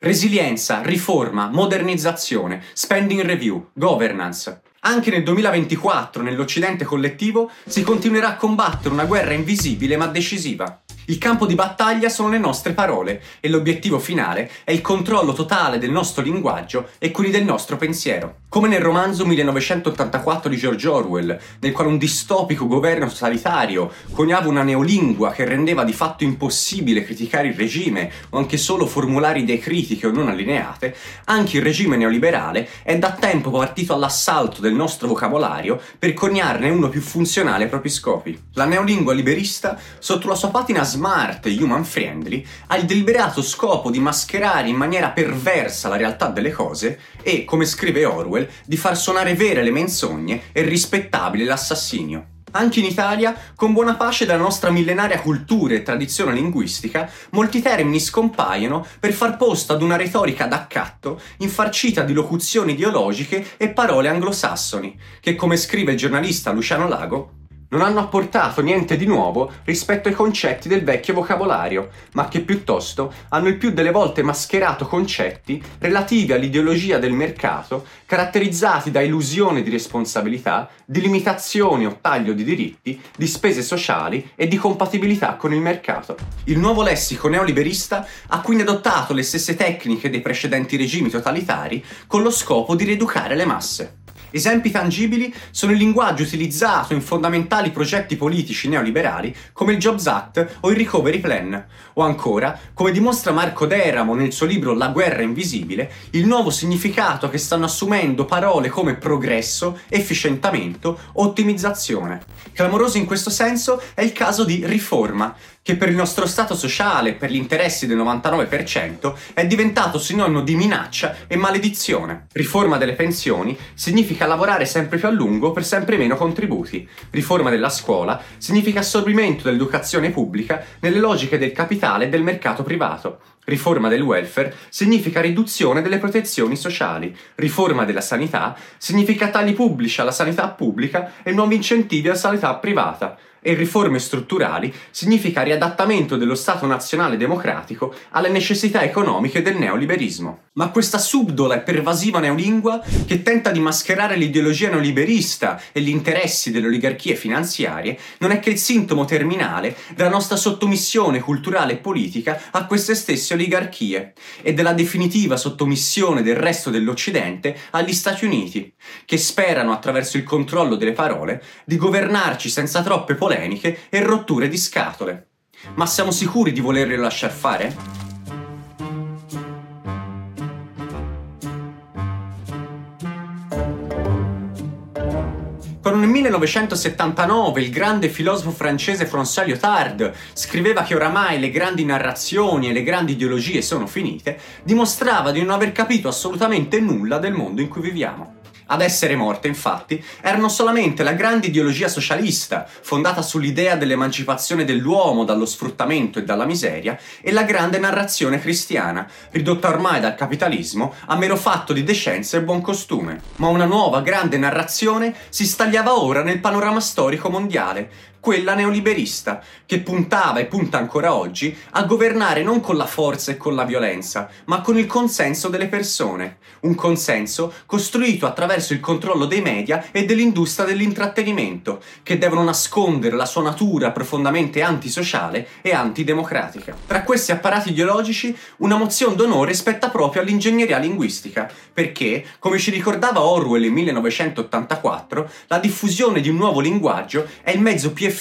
Resilienza, riforma, modernizzazione, spending review, governance. Anche nel 2024, nell'Occidente collettivo, si continuerà a combattere una guerra invisibile ma decisiva. Il campo di battaglia sono le nostre parole e l'obiettivo finale è il controllo totale del nostro linguaggio e quelli del nostro pensiero. Come nel romanzo 1984 di George Orwell, nel quale un distopico governo totalitario coniava una neolingua che rendeva di fatto impossibile criticare il regime o anche solo formulare idee critiche o non allineate, anche il regime neoliberale è da tempo partito all'assalto del nostro vocabolario per coniarne uno più funzionale ai propri scopi. La neolingua liberista, sotto la sua patina smart e human friendly, ha il deliberato scopo di mascherare in maniera perversa la realtà delle cose e, come scrive Orwell, di far suonare vere le menzogne e rispettabile l'assassinio. Anche in Italia, con buona pace della nostra millenaria cultura e tradizione linguistica, molti termini scompaiono per far posto ad una retorica d'accatto infarcita di locuzioni ideologiche e parole anglosassoni, che come scrive il giornalista Luciano Lago, non hanno apportato niente di nuovo rispetto ai concetti del vecchio vocabolario, ma che piuttosto hanno il più delle volte mascherato concetti relativi all'ideologia del mercato, caratterizzati da illusione di responsabilità, di limitazioni o taglio di diritti, di spese sociali e di compatibilità con il mercato. Il nuovo lessico neoliberista ha quindi adottato le stesse tecniche dei precedenti regimi totalitari con lo scopo di rieducare le masse. Esempi tangibili sono il linguaggio utilizzato in fondamentali progetti politici neoliberali come il Jobs Act o il Recovery Plan, o ancora, come dimostra Marco Deramo nel suo libro La guerra invisibile, il nuovo significato che stanno assumendo parole come progresso, efficientamento, ottimizzazione. Clamoroso in questo senso è il caso di riforma, che per il nostro stato sociale, per gli interessi del 99%, è diventato sinonimo di minaccia e maledizione. Riforma delle pensioni significa lavorare sempre più a lungo per sempre meno contributi. Riforma della scuola significa assorbimento dell'educazione pubblica nelle logiche del capitale e del mercato privato. Riforma del welfare significa riduzione delle protezioni sociali. Riforma della sanità significa tagli pubblici alla sanità pubblica e nuovi incentivi alla sanità privata e riforme strutturali significa riadattamento dello Stato nazionale democratico alle necessità economiche del neoliberismo. Ma questa subdola e pervasiva neolingua, che tenta di mascherare l'ideologia neoliberista e gli interessi delle oligarchie finanziarie, non è che il sintomo terminale della nostra sottomissione culturale e politica a queste stesse oligarchie e della definitiva sottomissione del resto dell'Occidente agli Stati Uniti, che sperano attraverso il controllo delle parole di governarci senza troppe polemiche e rotture di scatole. Ma siamo sicuri di volerle lasciar fare? 1979 il grande filosofo francese François Lyotard scriveva che oramai le grandi narrazioni e le grandi ideologie sono finite, dimostrava di non aver capito assolutamente nulla del mondo in cui viviamo. Ad essere morte, infatti, erano solamente la grande ideologia socialista, fondata sull'idea dell'emancipazione dell'uomo dallo sfruttamento e dalla miseria, e la grande narrazione cristiana, ridotta ormai dal capitalismo a mero fatto di decenza e buon costume. Ma una nuova grande narrazione si stagliava ora nel panorama storico mondiale, quella neoliberista, che puntava e punta ancora oggi a governare non con la forza e con la violenza, ma con il consenso delle persone, un consenso costruito attraverso il controllo dei media e dell'industria dell'intrattenimento, che devono nascondere la sua natura profondamente antisociale e antidemocratica. Tra questi apparati ideologici, una mozione d'onore spetta proprio all'ingegneria linguistica, perché, come ci ricordava Orwell in 1984, la diffusione di un nuovo linguaggio è il mezzo più efficace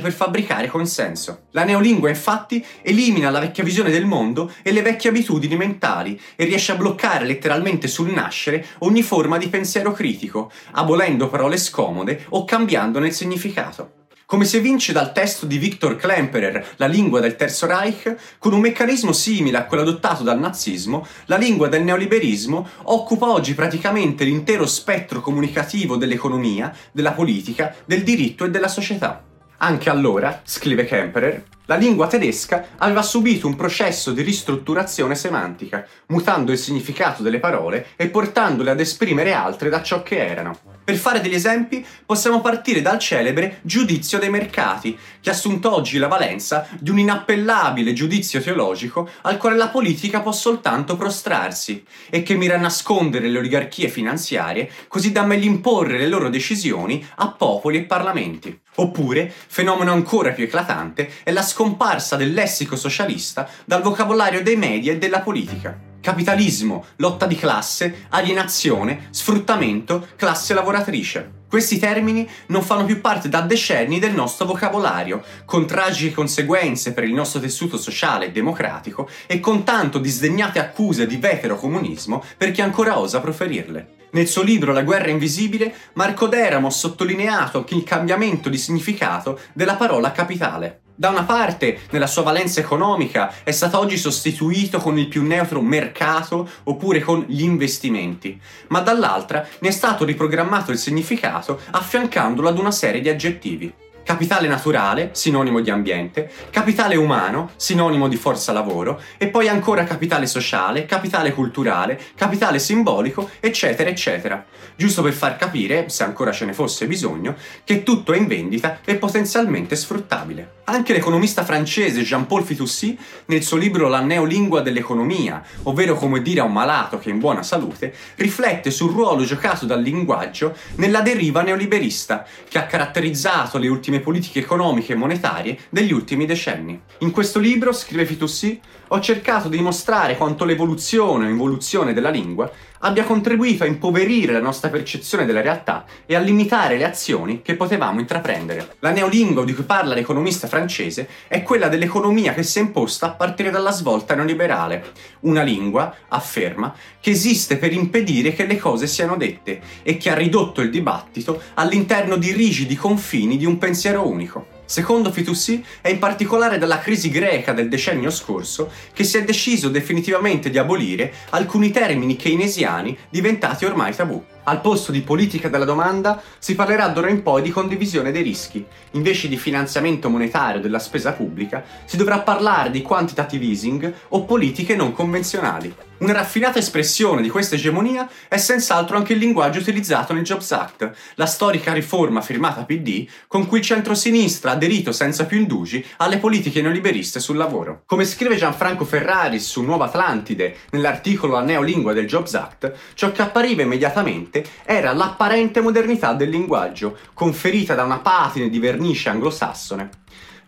per fabbricare consenso. La neolingua infatti elimina la vecchia visione del mondo e le vecchie abitudini mentali e riesce a bloccare letteralmente sul nascere ogni forma di pensiero critico, abolendo parole scomode o cambiandone il significato. Come si evince dal testo di Viktor Klemperer, La lingua del Terzo Reich, con un meccanismo simile a quello adottato dal nazismo, la lingua del neoliberismo occupa oggi praticamente l'intero spettro comunicativo dell'economia, della politica, del diritto e della società. Anche allora, scrive Kemperer, la lingua tedesca aveva subito un processo di ristrutturazione semantica, mutando il significato delle parole e portandole ad esprimere altre da ciò che erano. Per fare degli esempi, possiamo partire dal celebre giudizio dei mercati, che ha assunto oggi la valenza di un inappellabile giudizio teologico al quale la politica può soltanto prostrarsi e che mira a nascondere le oligarchie finanziarie così da meglio imporre le loro decisioni a popoli e parlamenti. Oppure, fenomeno ancora più eclatante, è la scomparsa del lessico socialista dal vocabolario dei media e della politica. Capitalismo, lotta di classe, alienazione, sfruttamento, classe lavoratrice. Questi termini non fanno più parte da decenni del nostro vocabolario, con tragiche conseguenze per il nostro tessuto sociale e democratico e con tanto disdegnate accuse di veterocomunismo per chi ancora osa proferirle. Nel suo libro La guerra invisibile, Marco Deramo ha sottolineato il cambiamento di significato della parola capitale. Da una parte, nella sua valenza economica, è stato oggi sostituito con il più neutro mercato oppure con gli investimenti, ma dall'altra ne è stato riprogrammato il significato affiancandolo ad una serie di aggettivi capitale naturale, sinonimo di ambiente, capitale umano, sinonimo di forza lavoro, e poi ancora capitale sociale, capitale culturale, capitale simbolico, eccetera, eccetera. Giusto per far capire, se ancora ce ne fosse bisogno, che tutto è in vendita e potenzialmente sfruttabile. Anche l'economista francese Jean-Paul Fitoussi, nel suo libro La neolingua dell'economia, ovvero come dire a un malato che è in buona salute, riflette sul ruolo giocato dal linguaggio nella deriva neoliberista, che ha caratterizzato le ultime politiche economiche e monetarie degli ultimi decenni. In questo libro, scrive Fitoussi, ho cercato di dimostrare quanto l'evoluzione o involuzione della lingua abbia contribuito a impoverire la nostra percezione della realtà e a limitare le azioni che potevamo intraprendere. La neolingua di cui parla l'economista francese è quella dell'economia che si è imposta a partire dalla svolta neoliberale. Una lingua, afferma, che esiste per impedire che le cose siano dette e che ha ridotto il dibattito all'interno di rigidi confini di un pensiero unico. Secondo Fitoussi è in particolare dalla crisi greca del decennio scorso che si è deciso definitivamente di abolire alcuni termini keynesiani diventati ormai tabù. Al posto di politica della domanda si parlerà d'ora in poi di condivisione dei rischi. Invece di finanziamento monetario della spesa pubblica, si dovrà parlare di quantitative easing o politiche non convenzionali. Una raffinata espressione di questa egemonia è senz'altro anche il linguaggio utilizzato nel Jobs Act, la storica riforma firmata PD con cui il centro-sinistra ha aderito senza più indugi alle politiche neoliberiste sul lavoro. Come scrive Gianfranco Ferraris su Nuova Atlantide nell'articolo La neolingua del Jobs Act, ciò che appariva immediatamente era l'apparente modernità del linguaggio, conferita da una patine di vernice anglosassone.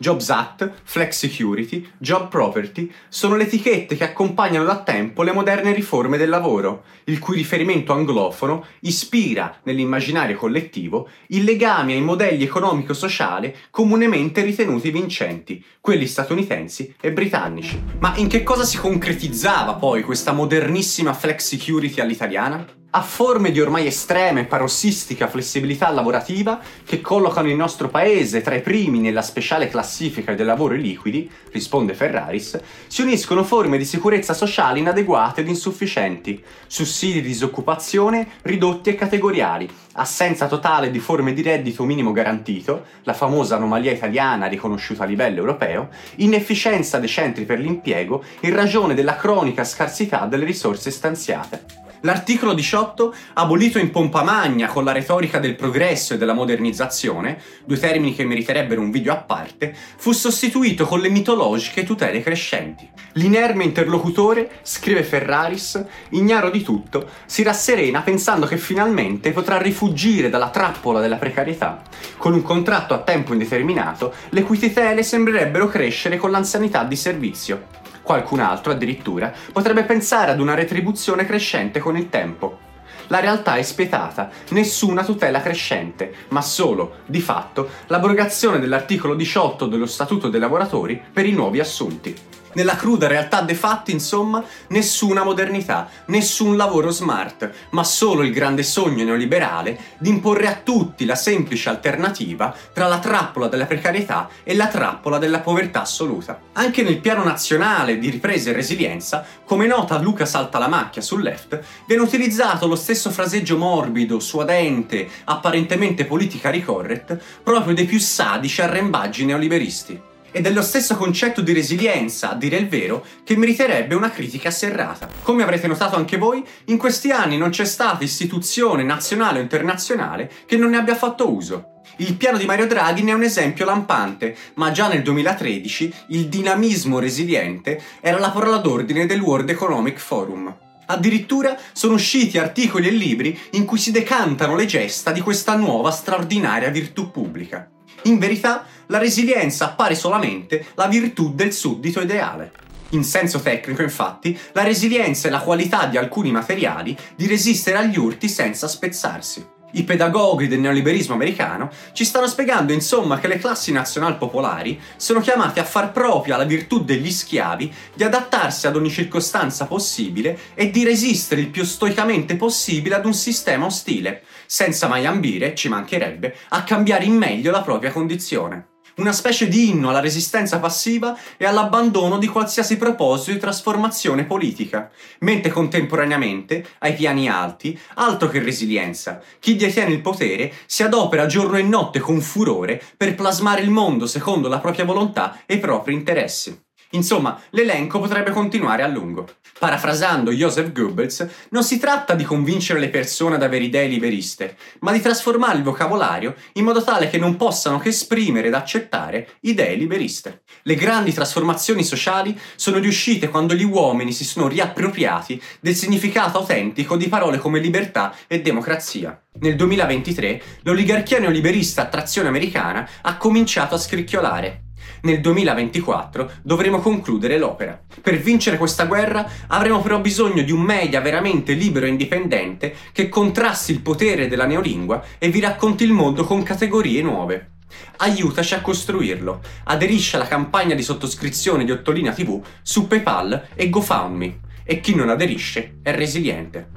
Jobs Act, Flex Security, Job Property sono le etichette che accompagnano da tempo le moderne riforme del lavoro, il cui riferimento anglofono ispira nell'immaginario collettivo i legami ai modelli economico-sociali comunemente ritenuti vincenti, quelli statunitensi e britannici. Ma in che cosa si concretizzava poi questa modernissima flex security all'italiana? A forme di ormai estreme e parossistica flessibilità lavorativa che collocano il nostro paese tra i primi nella speciale classifica dei lavori liquidi, risponde Ferraris, si uniscono forme di sicurezza sociale inadeguate ed insufficienti, sussidi di disoccupazione ridotti e categoriali, assenza totale di forme di reddito minimo garantito, la famosa anomalia italiana riconosciuta a livello europeo, inefficienza dei centri per l'impiego in ragione della cronica scarsità delle risorse stanziate. L'articolo 18, abolito in pompa magna con la retorica del progresso e della modernizzazione, due termini che meriterebbero un video a parte, fu sostituito con le mitologiche tutele crescenti. L'inerme interlocutore, scrive Ferraris, ignaro di tutto, si rasserena pensando che finalmente potrà rifugire dalla trappola della precarietà. Con un contratto a tempo indeterminato, le cui tutele sembrerebbero crescere con l'anzianità di servizio. Qualcun altro, addirittura, potrebbe pensare ad una retribuzione crescente con il tempo. La realtà è spietata, nessuna tutela crescente, ma solo, di fatto, l'abrogazione dell'articolo 18 dello Statuto dei lavoratori per i nuovi assunti. Nella cruda realtà dei fatti, insomma, nessuna modernità, nessun lavoro smart, ma solo il grande sogno neoliberale di imporre a tutti la semplice alternativa tra la trappola della precarietà e la trappola della povertà assoluta. Anche nel piano nazionale di ripresa e resilienza, come nota Luca Salta la macchia sul left, viene utilizzato lo stesso fraseggio morbido, suadente, apparentemente politically correct, proprio dei più sadici arrembaggi neoliberisti. Ed è lo stesso concetto di resilienza, a dire il vero, che meriterebbe una critica serrata. Come avrete notato anche voi, in questi anni non c'è stata istituzione nazionale o internazionale che non ne abbia fatto uso. Il piano di Mario Draghi ne è un esempio lampante, ma già nel 2013 il dinamismo resiliente era la parola d'ordine del World Economic Forum. Addirittura sono usciti articoli e libri in cui si decantano le gesta di questa nuova straordinaria virtù pubblica. In verità, la resilienza appare solamente la virtù del suddito ideale. In senso tecnico, infatti, la resilienza è la qualità di alcuni materiali di resistere agli urti senza spezzarsi. I pedagoghi del neoliberismo americano ci stanno spiegando insomma che le classi nazional-popolari sono chiamate a far propria la virtù degli schiavi di adattarsi ad ogni circostanza possibile e di resistere il più stoicamente possibile ad un sistema ostile, senza mai ambire, ci mancherebbe, a cambiare in meglio la propria condizione una specie di inno alla resistenza passiva e all'abbandono di qualsiasi proposito di trasformazione politica, mentre contemporaneamente, ai piani alti, altro che resilienza, chi detiene il potere si adopera giorno e notte con furore per plasmare il mondo secondo la propria volontà e i propri interessi. Insomma, l'elenco potrebbe continuare a lungo. Parafrasando Joseph Goebbels, non si tratta di convincere le persone ad avere idee liberiste, ma di trasformare il vocabolario in modo tale che non possano che esprimere ed accettare idee liberiste. Le grandi trasformazioni sociali sono riuscite quando gli uomini si sono riappropriati del significato autentico di parole come libertà e democrazia. Nel 2023 l'oligarchia neoliberista a trazione americana ha cominciato a scricchiolare nel 2024 dovremo concludere l'opera. Per vincere questa guerra avremo però bisogno di un media veramente libero e indipendente che contrasti il potere della neolingua e vi racconti il mondo con categorie nuove. Aiutaci a costruirlo. Aderisci alla campagna di sottoscrizione di Ottolina TV su PayPal e GoFundMe. E chi non aderisce è resiliente.